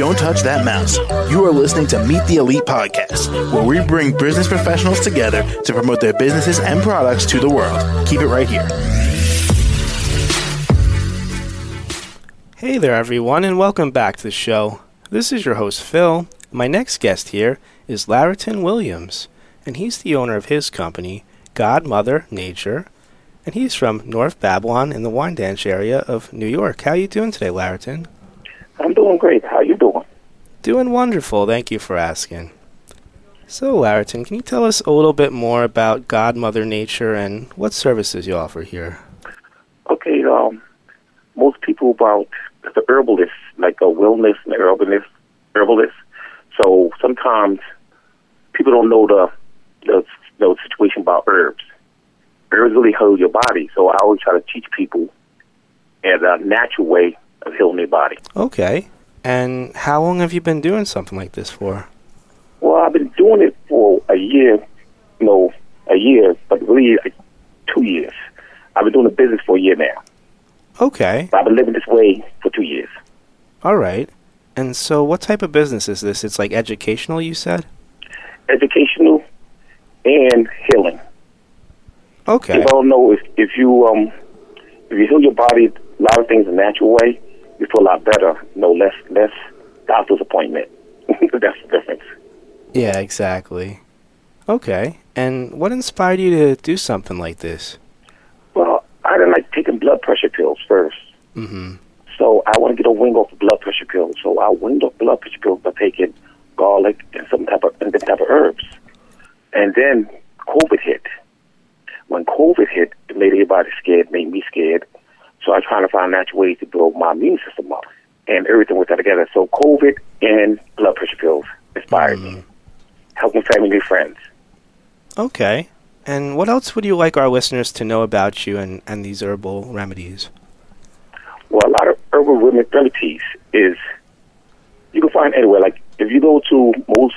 Don't touch that mouse. You are listening to Meet the Elite Podcast, where we bring business professionals together to promote their businesses and products to the world. Keep it right here. Hey there, everyone, and welcome back to the show. This is your host, Phil. My next guest here is Lareyton Williams, and he's the owner of his company, Godmother Nature, and he's from North Babylon in the Wyandanch area of New York. How you doing today, Lareyton? Doing great. How you doing? Doing wonderful. Thank you for asking. So, Lareyton, can you tell us a little bit more about Godmother Nature and what services you offer here? Okay, um, most people about the herbalist, like a wellness and herbalist, herbalist. So sometimes people don't know the the, the situation about herbs. Herbs really heal your body. So I always try to teach people in a natural way of healing their body. Okay. And how long have you been doing something like this for? Well, I've been doing it for a year, no, a year, but really like two years. I've been doing the business for a year now. Okay. I've been living this way for two years. All right. And so, what type of business is this? It's like educational, you said? Educational and healing. Okay. I don't know if if you um if you heal your body a lot of things a natural way, you feel a lot better. No less less doctor's appointment. That's the difference. Yeah, exactly. Okay. And what inspired you to do something like this? Well, I didn't like taking blood pressure pills 1st Mm-hmm. So I want to get a wing off blood pressure pills. So I winged off blood pressure pills by taking garlic and some type of and type of herbs. And then COVID hit. When COVID hit, it made everybody scared, made me scared. So I was trying to find natural ways to build my immune system up. And everything worked out together. So COVID and blood pressure pills inspired me. Mm. Helping family and friends. Okay. And what else would you like our listeners to know about you and, and these herbal remedies? Well, a lot of herbal rem- remedies is you can find anywhere. Like if you go to most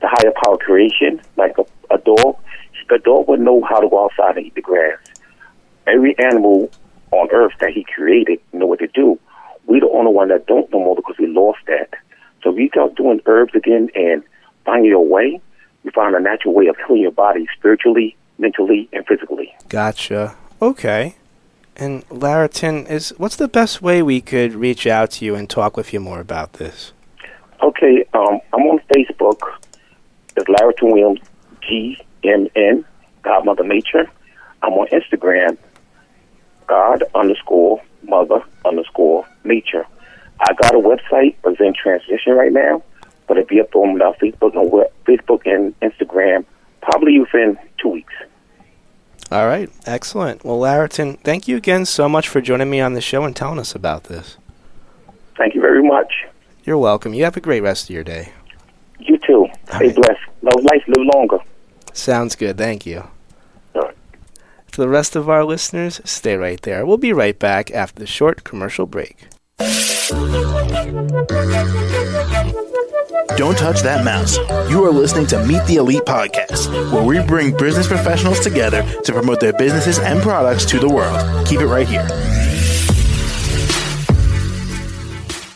the higher power creation, like a, a dog, the dog would know how to go outside and eat the grass. Every animal on earth that he created know what to do. We the only one that don't no more because we lost that. So if you start doing herbs again and finding your way, you find a natural way of healing your body spiritually, mentally, and physically. Gotcha. Okay. And Lareyton, is what's the best way we could reach out to you and talk with you more about this? Okay, um, I'm on Facebook. It's Lareyton Williams, G M N, Godmother Nature. I'm on Instagram, God underscore Mother underscore Nature. I got a website, but it's in transition right now, but it'll be up on uh, Facebook and we- Facebook and Instagram probably within two weeks. All right. Excellent. Well, Lareyton, thank you again so much for joining me on the show and telling us about this. Thank you very much. You're welcome. You have a great rest of your day. You too. Stay right. blessed. Love life, live longer. Sounds good. Thank you. To the rest of our listeners, stay right there. We'll be right back after the short commercial break. Don't touch that mouse. You are listening to Meet the Elite Podcast, where we bring business professionals together to promote their businesses and products to the world. Keep it right here.